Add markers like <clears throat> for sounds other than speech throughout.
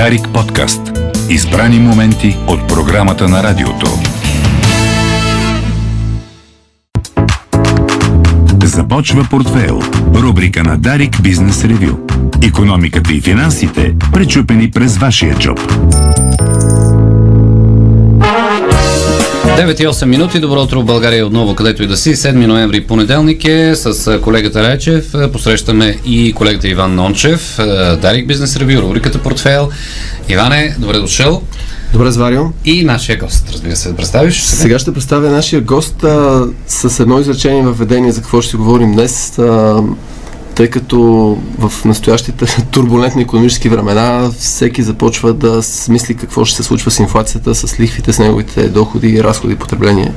Дарик подкаст. Избрани моменти от програмата на радиото. Започва портфейл. Рубрика на Дарик Бизнес Ревю. Економиката и финансите, пречупени през вашия джоб. 9 и 8 минути. Добро утро в България отново, където и да си. 7 ноември понеделник е с колегата Райчев. Посрещаме и колегата Иван Нончев. Дарик Бизнес Ревю, рубриката Портфейл. Иване, добре дошъл. Добре, Зварио. И нашия гост, разбира се, да представиш. Сега, сега ще представя нашия гост а, с едно изречение във ведение за какво ще си говорим днес. А, тъй като в настоящите <laughs> турбулентни економически времена всеки започва да смисли какво ще се случва с инфлацията, с лихвите, с неговите доходи, разходи, потребление.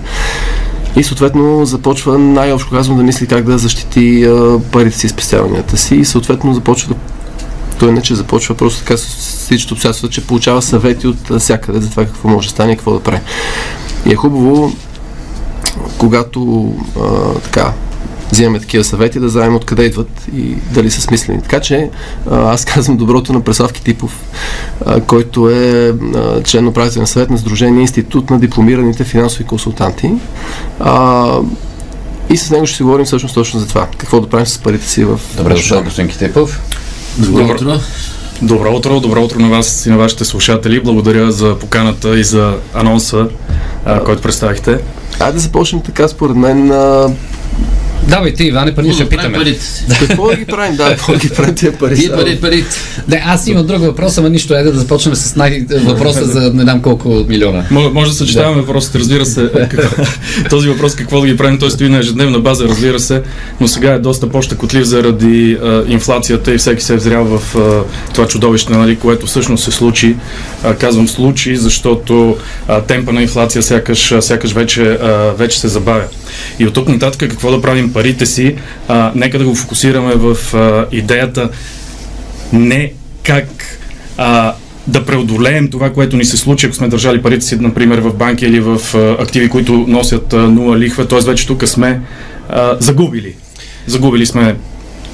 И съответно започва най-общо казвам да мисли как да защити парите си, спестяванията си и съответно започва да той иначе започва просто така с всички обстоятелства, че получава съвети от всякъде за това какво може да стане и какво да прави. И е хубаво, когато а, така взимаме такива съвети, да знаем откъде идват и дали са смислени. Така че аз казвам доброто на Преславки Типов, който е член на управителен съвет на Сдружение Институт на дипломираните финансови консултанти. И с него ще си говорим всъщност точно за това. Какво да правим с парите си в... Добре дошъл, господин Китепов. Добро утро. Добро утро, добро утро на вас и на вашите слушатели. Благодаря за поканата и за анонса, а, който представихте. Айде да започнем така, според мен, Давай ти, Иване, пари ще питаме. Какво да ги правим? Да, какво ги правим тия пари? Тия пари, пари. Не, аз имам друг въпрос, ама нищо. Айде да започнем с най- въпроса за не знам колко милиона. Може да съчетаваме да. въпросите, разбира се. този въпрос какво да ги правим, той стои на ежедневна база, разбира се, но сега е доста по-щекотлив заради а, инфлацията и всеки се е взрял в а, това чудовище, нали, което всъщност се случи. А, казвам случи, защото а, темпа на инфлация сякаш, сякаш вече, а, вече се забавя. И от тук нататък какво да правим парите си, а, нека да го фокусираме в а, идеята не как а, да преодолеем това, което ни се случи, ако сме държали парите си, например, в банки или в а, активи, които носят а, нула лихва, т.е. вече тук сме а, загубили. Загубили сме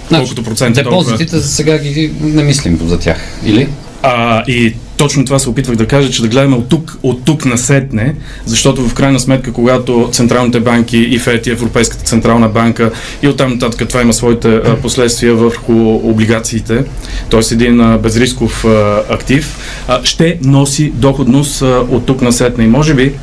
значи, колкото процента. Депозитите толкова... сега ги не мислим за тях, или? А, и точно това се опитвах да кажа, че да гледаме от тук, от тук насетне, защото в крайна сметка, когато централните банки и ФЕД и Европейската централна банка и оттам нататък това има своите последствия върху облигациите, т.е. един безрисков актив, ще носи доходност от тук насетне. И може би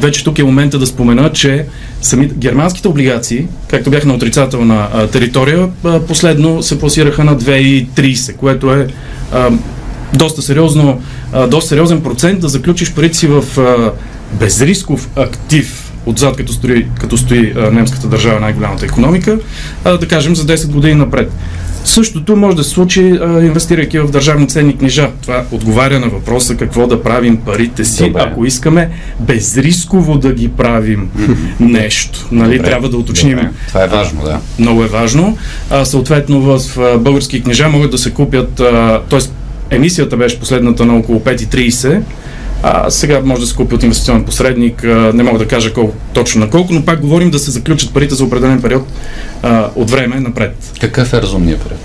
вече тук е момента да спомена, че сами германските облигации, както бяха на отрицателна а, територия, а, последно се пласираха на 2,30, което е а, доста сериозно, а, доста сериозен процент да заключиш парите си в а, безрисков актив отзад, като стои, като стои а, немската държава, най-голямата економика, а, да кажем за 10 години напред. Същото може да се случи, а, инвестирайки в държавни ценни книжа. Това отговаря на въпроса какво да правим парите си, Добре. ако искаме безрисково да ги правим нещо. Нали, Добре. трябва да уточним. Добре. Това е важно, да. Много е важно. А, съответно, в а, български книжа могат да се купят, т.е. Емисията беше последната на около 5,30. А, сега може да се купи от инвестиционен посредник, а, не мога да кажа колко, точно на колко, но пак говорим да се заключат парите за определен период а, от време напред. Какъв е разумният период?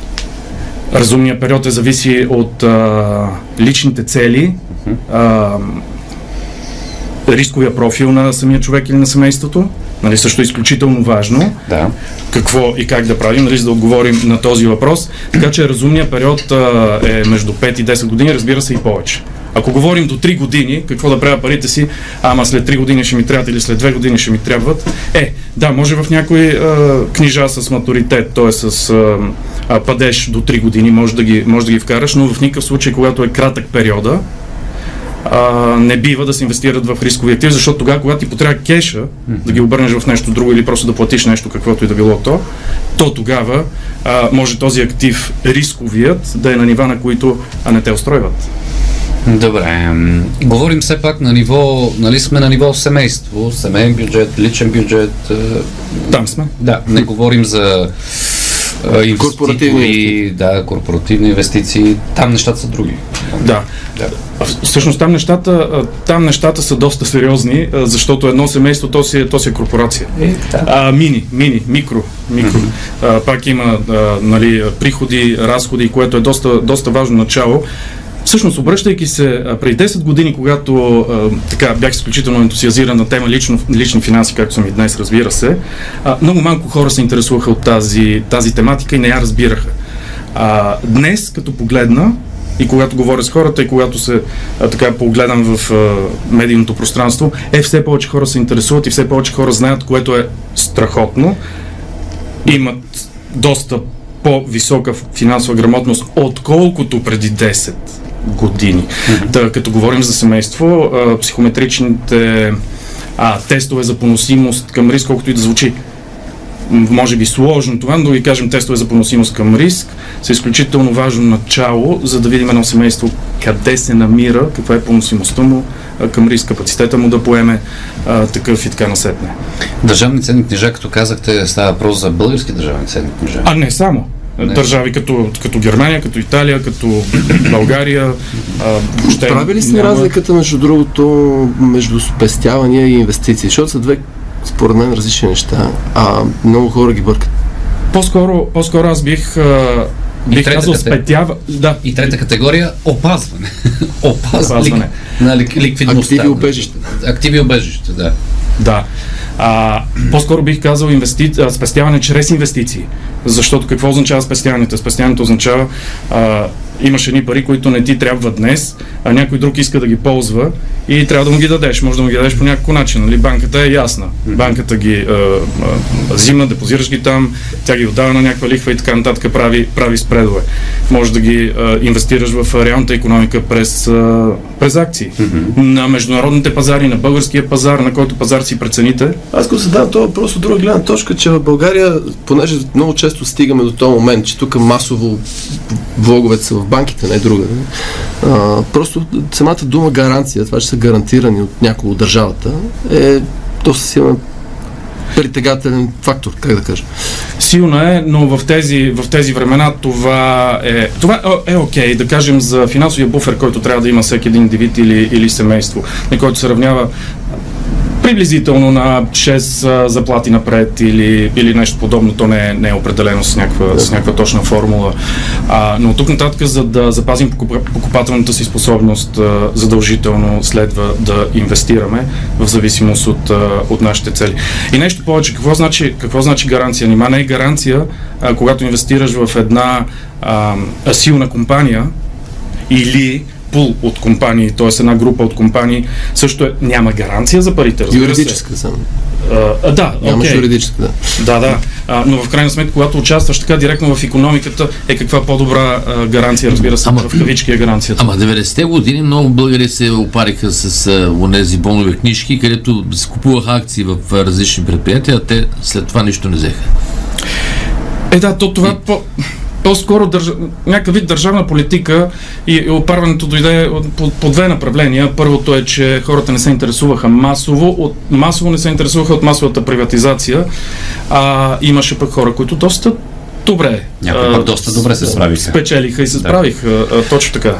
Разумният период е зависи от а, личните цели, а, рисковия профил на самия човек или на семейството, нали, също е изключително важно. Да. Какво и как да правим, нали, за да отговорим на този въпрос. Така че разумният период а, е между 5 и 10 години, разбира се и повече. Ако говорим до 3 години, какво да правя парите си, ама след 3 години ще ми трябват или след 2 години ще ми трябват, е, да, може в някои а, книжа с матуритет, т.е. с а, а, падеж до 3 години, може да, ги, може да ги вкараш, но в никакъв случай, когато е кратък периода, а, не бива да се инвестират в рискови активи, защото тогава, когато ти потрябва кеша, mm-hmm. да ги обърнеш в нещо друго или просто да платиш нещо, каквото и да било то, то тогава а, може този актив рисковият да е на нива, на които а не те устройват. Добре. Говорим все пак на ниво, нали сме на ниво семейство, семейен бюджет, личен бюджет. Там сме. Да, не говорим за корпоративни да, корпоративни инвестиции, там нещата са други. Да. да. Всъщност там нещата, там нещата са доста сериозни, защото едно семейство, то си, е, то си е корпорация. Е, а, мини, мини, микро, микро. А, пак има а, нали, приходи, разходи, което е доста, доста важно начало. Всъщност, обръщайки се преди 10 години, когато а, така бях изключително ентусиазиран на тема лично, лични финанси, както съм и днес, разбира се, а, много малко хора се интересуваха от тази, тази тематика и не я разбираха. А, днес, като погледна, и когато говоря с хората и когато се а, така погледам в а, медийното пространство, е все повече хора се интересуват и все повече хора знаят, което е страхотно. Имат доста по-висока финансова грамотност, отколкото преди 10 години. Mm-hmm. Да, като говорим за семейство, а, психометричните а, тестове за поносимост към риск, колкото и да звучи може би сложно това, но да ви кажем тестове за поносимост към риск са изключително важно начало, за да видим едно семейство къде се намира, каква е поносимостта му към риск, капацитета му да поеме а, такъв и така насетне. Държавни ценни книжа, като казахте, става въпрос за български държавни ценни книжа. А не само. Не. Държави като, като Германия, като Италия, като <coughs> България. А, Прави ли сте няма... разликата, между другото, между спестявания и инвестиции? Защото са две според мен различни неща, а много хора ги бъркат. По-скоро, по-скоро аз бих, а, бих казал категория, спетява... Да. И трета категория – опазване. <laughs> опазване. опазване. На ликвидността. Активи убежище. Активи убежище, да. Да. А, по-скоро бих казал инвести... спестяване чрез инвестиции. Защото какво означава спестяването? Спестяването означава а, имаш едни пари, които не ти трябва днес, а някой друг иска да ги ползва и трябва да му ги дадеш. Може да му ги дадеш по някакъв начин. Нали? Банката е ясна. Банката ги а, а, взима, депозираш ги там, тя ги отдава на някаква лихва и така нататък прави, прави спредове. Може да ги а, инвестираш в реалната економика през, а, през акции. Mm-hmm. На международните пазари, на българския пазар, на който пазар си прецените. Аз го задавам това въпрос от друга гледна точка, че в България, понеже много често стигаме до този момент, че тук масово влоговете са в банките, не друга. А, просто самата дума гаранция, това, че са гарантирани от някого от държавата, е доста силен притегателен фактор, как да кажа. Силно е, но в тези, в тези времена това е, това е окей, okay, да кажем за финансовия буфер, който трябва да има всеки един индивид или, или семейство, на който се равнява приблизително на 6 заплати напред или, или нещо подобно. То не е, не е определено с някаква, с някаква точна формула. А, но тук нататък, за да запазим покупателната си способност, задължително следва да инвестираме в зависимост от, от нашите цели. И нещо повече, какво значи, какво значи гаранция? Нима не е гаранция, а, когато инвестираш в една а, силна компания или пул от компании, т.е. една група от компании, също е, няма гаранция за парите. Юридическа само. А, да, Нямаш okay. юридическа, да. Да, да. А, но в крайна сметка, когато участваш така директно в економиката, е каква по-добра а, гаранция, разбира се, ама, в кавички е гаранцията. Ама 90-те години много българи се опариха с онези бонови книжки, където се купуваха акции в различни предприятия, а те след това нищо не взеха. Е, да, то това и... по по-скоро държ... някакъв вид държавна политика и, и опарването дойде по, по две направления. Първото е, че хората не се интересуваха масово, от, масово не се интересуваха от масовата приватизация, а имаше пък хора, които доста добре. Някои пък доста добре се справиха. Спечелиха и се да. справиха. А, точно така.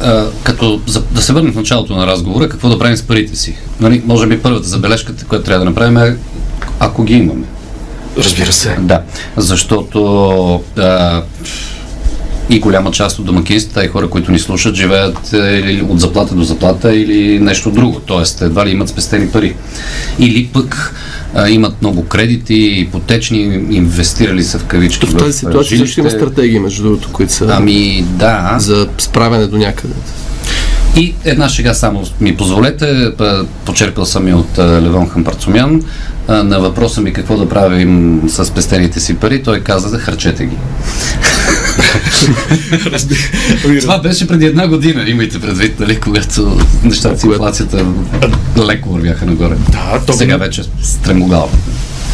А, като за, да се върнем в началото на разговора, какво да правим с парите си? Нали, може би първата забележка, която трябва да направим е ако ги имаме. Разбира се. Да, защото а, и голяма част от домакинствата и хора, които ни слушат, живеят или от заплата до заплата или нещо друго. Тоест, едва ли имат спестени пари. Или пък а, имат много кредити, ипотечни, инвестирали са в кавички. В тази ситуация също има стратегии, между другото, които са ами, да. за справяне до някъде. И една шега само ми позволете, почерпил съм и от Левон Хампарцумян, на въпроса ми какво да правим с пестените си пари, той каза да харчете ги. <laughs> Това беше преди една година, имайте предвид, нали, когато нещата с инфлацията леко вървяха нагоре. Да. Сега вече стремогава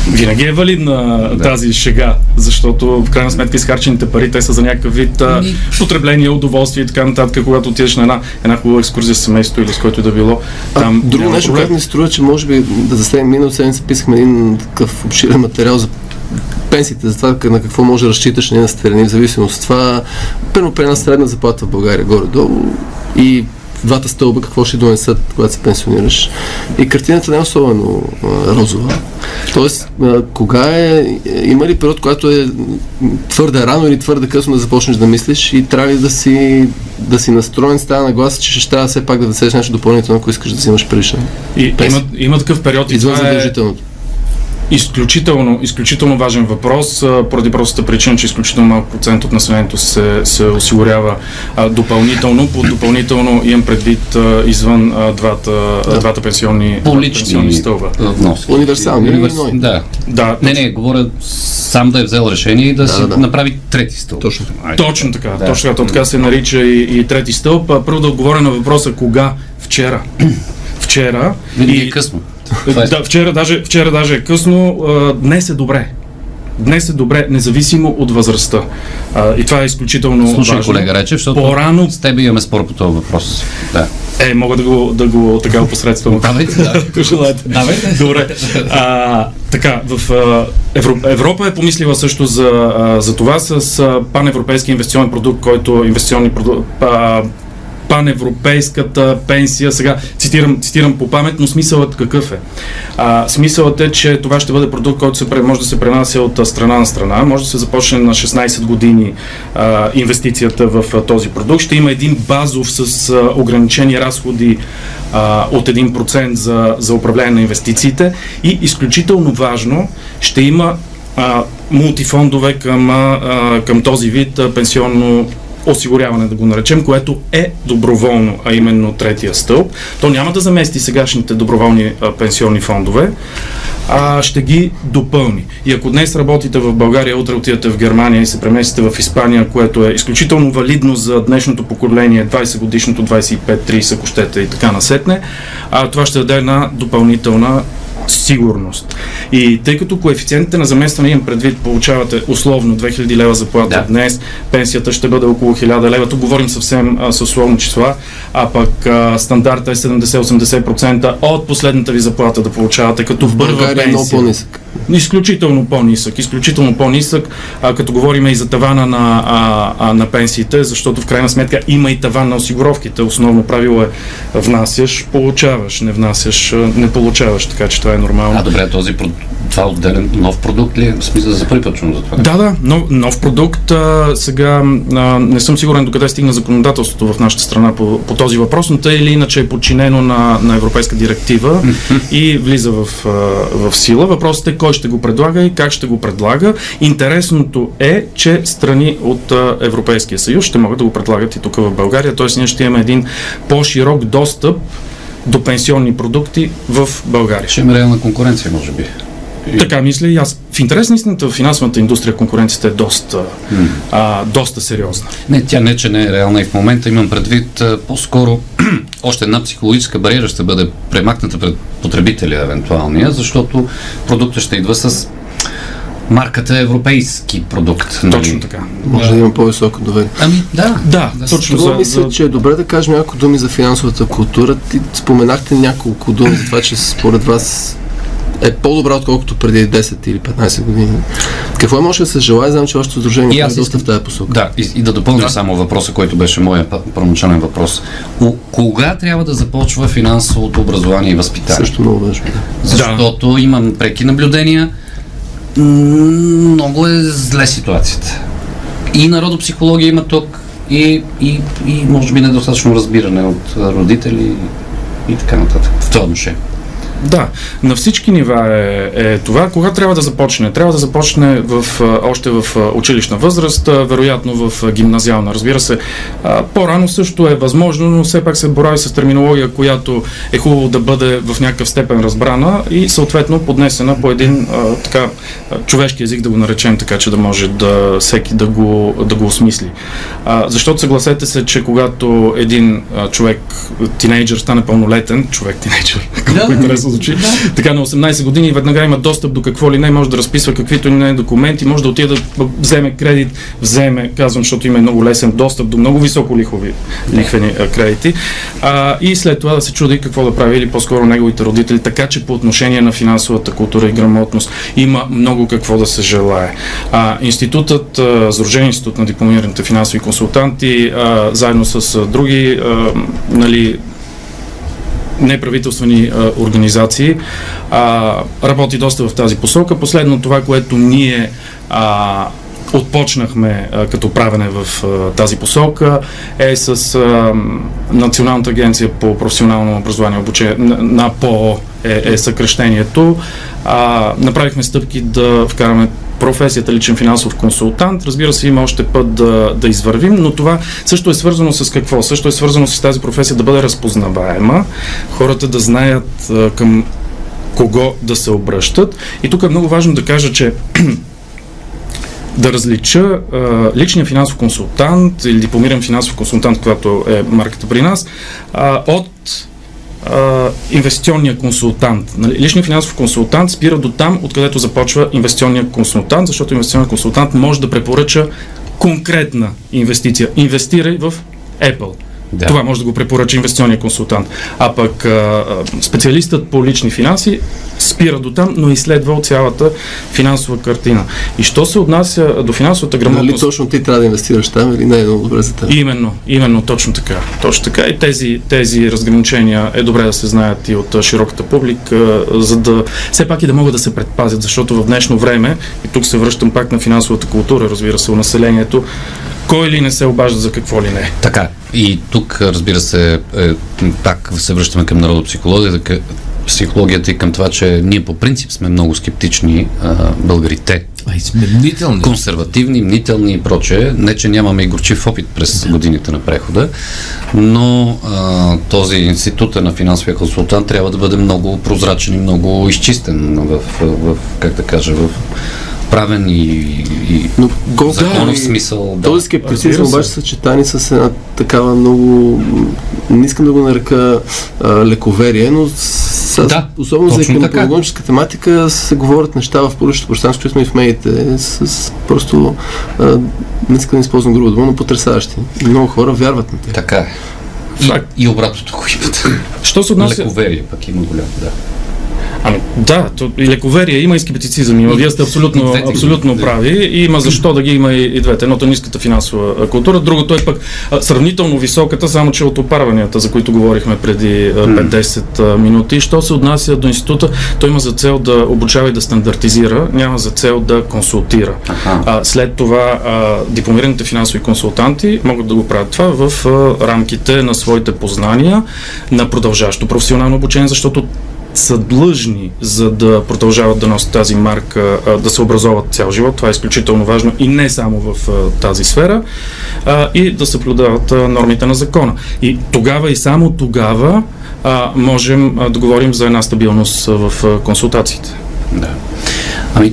винаги е валидна да. тази шега, защото в крайна сметка изхарчените пари, те са за някакъв вид а, потребление, удоволствие и така нататък, когато отидеш на една, една хубава екскурзия с семейството или с който да било. Там а, друго нещо, което ми се струва, че може би да засегнем миналата седмица, писахме един такъв обширен материал за пенсиите, за това на какво може да разчиташ на страни, в зависимост от това, първо при една средна заплата в България горе-долу и двата стълба какво ще донесат, когато се пенсионираш. И картината не е особено а, розова. Тоест, а, кога е, има ли период, който е твърде рано или твърде късно да започнеш да мислиш и трябва ли да си, да си настроен с тази нагласа, че ще трябва все пак да внесеш нещо допълнително, ако искаш да взимаш предишна. И има, има такъв период и Извън това е задължителното. Изключително, изключително важен въпрос, поради простата причина, че изключително малък процент от населението се, се осигурява а, допълнително. По допълнително имам предвид а, извън а, двата, а, двата пенсионни, пенсионни стълба. вноски. Универсални Универс... Да. Да, Не, не, говоря сам да е взел решение и да, си да, да. направи трети стълб. Точно. Айде. Точно така, Да. точно така. То така се нарича и, и трети стълб. А, Първо да отговоря на въпроса кога? Вчера. <clears throat> Вчера. Винаги И- е късно. Е Да, вчера даже, вчера даже е късно. Днес е добре. Днес е добре, независимо от възрастта. А, и това е изключително Слушай, важно. колега Речев, защото По-рано- с тебе имаме спор по този въпрос. Да. Е, мога да го, да го така опосредствам. Давайте, да. <laughs> Ако желаете. Давайте. Добре. А, така, в а, Евро, Европа е помислила също за, а, за това с а, паневропейски инвестиционен продукт, който инвестиционни продукт, а, паневропейската пенсия. Сега цитирам, цитирам по памет, но смисълът какъв е? А, смисълът е, че това ще бъде продукт, който се, може да се пренася от страна на страна. Може да се започне на 16 години а, инвестицията в а, този продукт. Ще има един базов с а, ограничени разходи а, от 1% за, за управление на инвестициите и изключително важно ще има а, мултифондове към, а, към този вид а, пенсионно осигуряване, да го наречем, което е доброволно, а именно третия стълб. То няма да замести сегашните доброволни а, пенсионни фондове, а ще ги допълни. И ако днес работите в България, утре отидете в Германия и се преместите в Испания, което е изключително валидно за днешното поколение, 20 годишното, 25-30, ако щете и така насетне, а, това ще даде една допълнителна сигурност. И тъй като коефициентите на заместване имам предвид, получавате условно 2000 лева заплата Да. днес, пенсията ще бъде около 1000 лева. Тук говорим съвсем а, с условни числа, а пък а, стандарта е 70-80% от последната ви заплата да получавате като В първа България е много пенсия. по-нисък. Изключително по-нисък, изключително по-нисък, а, като говорим и за тавана на, а, а, на пенсиите, защото в крайна сметка има и таван на осигуровките. Основно правило е внасяш, получаваш, не внасяш, не получаваш, така че това е нормално. А, добре, този това отделен нов продукт ли е? В смисъл за първи път чувам за това. Да, да, нов, нов продукт. А, сега а, не съм сигурен докъде стигна законодателството в нашата страна по, по този въпрос, но тъй или иначе е подчинено на, на европейска директива <laughs> и влиза в, в сила. Въпросът е кой ще го предлага и как ще го предлага. Интересното е, че страни от Европейския съюз ще могат да го предлагат и тук в България, т.е. ние ще имаме един по-широк достъп до пенсионни продукти в България. Ще има реална конкуренция, може би. Така мисля и аз. В интерес на истината в финансовата индустрия конкуренцията е доста, а, доста сериозна. Не, тя не, че не е реална и в момента имам предвид а, по-скоро <clears throat> още една психологическа бариера ще бъде премахната пред потребителя евентуалния, защото продуктът ще идва с марката европейски продукт. нали? Точно така. Може да има по-високо доверие. Ами, да. Да, Да, точно Струва за, ми се, за... че е добре да кажем няколко думи за финансовата култура. Ти споменахте няколко думи за това, че според вас е по-добра, отколкото преди 10 или 15 години. Какво може да се желая? Знам, че вашето сдружение И е доста в тази посока. Да, и, и да допълня да. само въпроса, който беше моя п- първоначален въпрос. У, кога трябва да започва финансовото образование и възпитание? Също много важно. Да. Защото имам преки наблюдения. Много е зле ситуацията. И народопсихология има тук, и, и, и може би недостатъчно разбиране от родители и така нататък. В това отношение. Да, на всички нива е, е това. Кога трябва да започне? Трябва да започне в, а, още в а, училищна възраст, а, вероятно в гимназиална. Разбира се, по-рано също е възможно, но все пак се борави с терминология, която е хубаво да бъде в някакъв степен разбрана и съответно поднесена по един а, така човешки език, да го наречем, така че да може да всеки да го, да го осмисли. А, защото съгласете се, че когато един а, човек, тинейджър, стане пълнолетен, човек тинейджър, <laughs> колко интересно звучи. Така на 18 години и веднага има достъп до какво ли не, може да разписва каквито и не документи, може да отиде да вземе кредит, вземе, казвам, защото има много лесен достъп до много високо лихови, лихвени а, кредити. А, и след това да се чуди какво да прави или по-скоро неговите родители. Така че по отношение на финансовата култура и грамотност има много какво да се желае. А, институтът, а, Сдружение институт на дипломираните финансови консултанти, а, заедно с а, други а, нали, неправителствени а, организации а, работи доста в тази посока. Последно това, което ние а, отпочнахме а, като правене в а, тази посока е с а, Националната агенция по професионално образование и обучение на, на ПО е, е съкрещението. А, направихме стъпки да вкараме професията личен финансов консултант. Разбира се, има още път да, да извървим, но това също е свързано с какво? Също е свързано с тази професия да бъде разпознаваема, хората да знаят а, към кого да се обръщат. И тук е много важно да кажа, че <clears throat> да различа а, личния финансов консултант или дипломиран финансов консултант, която е марката при нас, а, от инвестиционния консултант. Нали? Личният финансов консултант спира до там, откъдето започва инвестиционния консултант, защото инвестиционният консултант може да препоръча конкретна инвестиция. Инвестирай в Apple. Да. Това може да го препоръча инвестиционния консултант. А пък а, специалистът по лични финанси спира до там, но изследва цялата финансова картина. И що се отнася до финансовата грамотност... Нали точно ти трябва да инвестираш там или не е добре за теб? Именно, именно, точно така. Точно така. И тези, тези разграничения е добре да се знаят и от широката публика, за да все пак и да могат да се предпазят, защото в днешно време, и тук се връщам пак на финансовата култура, разбира се, у населението, кой ли не се обажда за какво ли не. Така. И тук, разбира се, е, пак се връщаме към народопсихологията, психологията и към това, че ние по принцип сме много скептични а, българите. А и сме мнителни. Консервативни, мнителни и прочее. Не, че нямаме и горчив опит през да. годините на прехода, но а, този институт е на финансовия консултант трябва да бъде много прозрачен и много изчистен в, в как да кажа, в правен и, и Но законов да, смисъл. Да. Този скептицизъм обаче съчетани с една такава много, не искам да го нарека а, лековерие, но с, Да, особено за економическа тематика се говорят неща в публичното пространство, които сме и в медиите, с просто, а, не искам да използвам груба дума, но потрясаващи. И много хора вярват на тях. Така е. И, и обратното го имат. Що се отнася... Лековерие пък има голямо, да. Ами, да, то, и лековерие има и скептицизъм. Има. Вие сте абсолютно, абсолютно прави. И има защо да ги има и, и двете. Едното е ниската финансова култура, другото е пък сравнително високата, само че от опарванията, за които говорихме преди а, 5-10 а, минути. Що се отнася до института, той има за цел да обучава и да стандартизира, няма за цел да консултира. Аха. А, след това а, дипломираните финансови консултанти могат да го правят това в а, рамките на своите познания, на продължаващо професионално обучение, защото са длъжни, за да продължават да носят тази марка, да се образоват цял живот. Това е изключително важно и не само в тази сфера, и да съблюдават нормите на закона. И тогава и само тогава можем да говорим за една стабилност в консултациите. Да. Ами,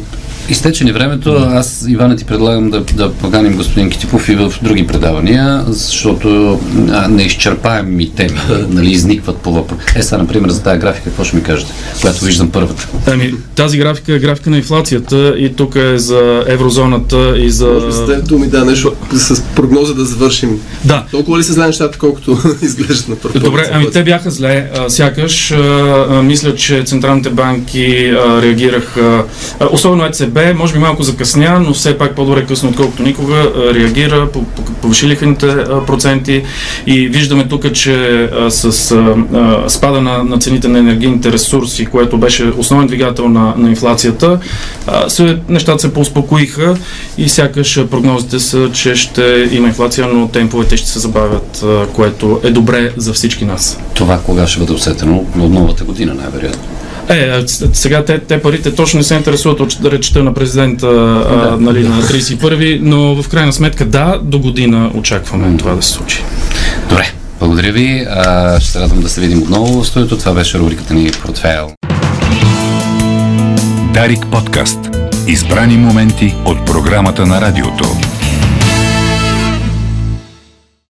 изтече ни времето. Аз, Ивана, ти предлагам да, да поканим господин Китипов и в други предавания, защото а, не изчерпаеми теми, нали, изникват по въпрос. Е, сега, например, за тази графика, какво ще ми кажете, която виждам първата? Ами, тази графика е графика на инфлацията и тук е за еврозоната и за... Може би с думи, да, нещо с прогноза да завършим. Да, Толкова ли се знае нещата, колкото <laughs> изглеждат на първ поглед? Добре, ами те бяха зле. А, сякаш а, а, мисля, че централните банки а, реагираха, а, особено ЕЦБ, може би малко закъсня, но все пак по-добре късно, отколкото никога, реагира, по- по- повиши лихвените проценти и виждаме тук, че с спада на, на цените на енергийните ресурси, което беше основен двигател на, на инфлацията, се, нещата се поуспокоиха и сякаш прогнозите са, че ще има инфлация, но темповете ще се забавят, което е добре за всички нас. Това кога ще бъде усетено от новата година, най-вероятно. Е, сега те, те парите точно не се интересуват от речета на президента а, Да, нали, да. на 31, но в крайна сметка да, до година очакваме това да се случи. Добре, благодаря ви. А, ще се радвам да се видим отново в студиото. Това беше рубриката ни Портфейл. Дарик подкаст. Избрани моменти от програмата на радиото.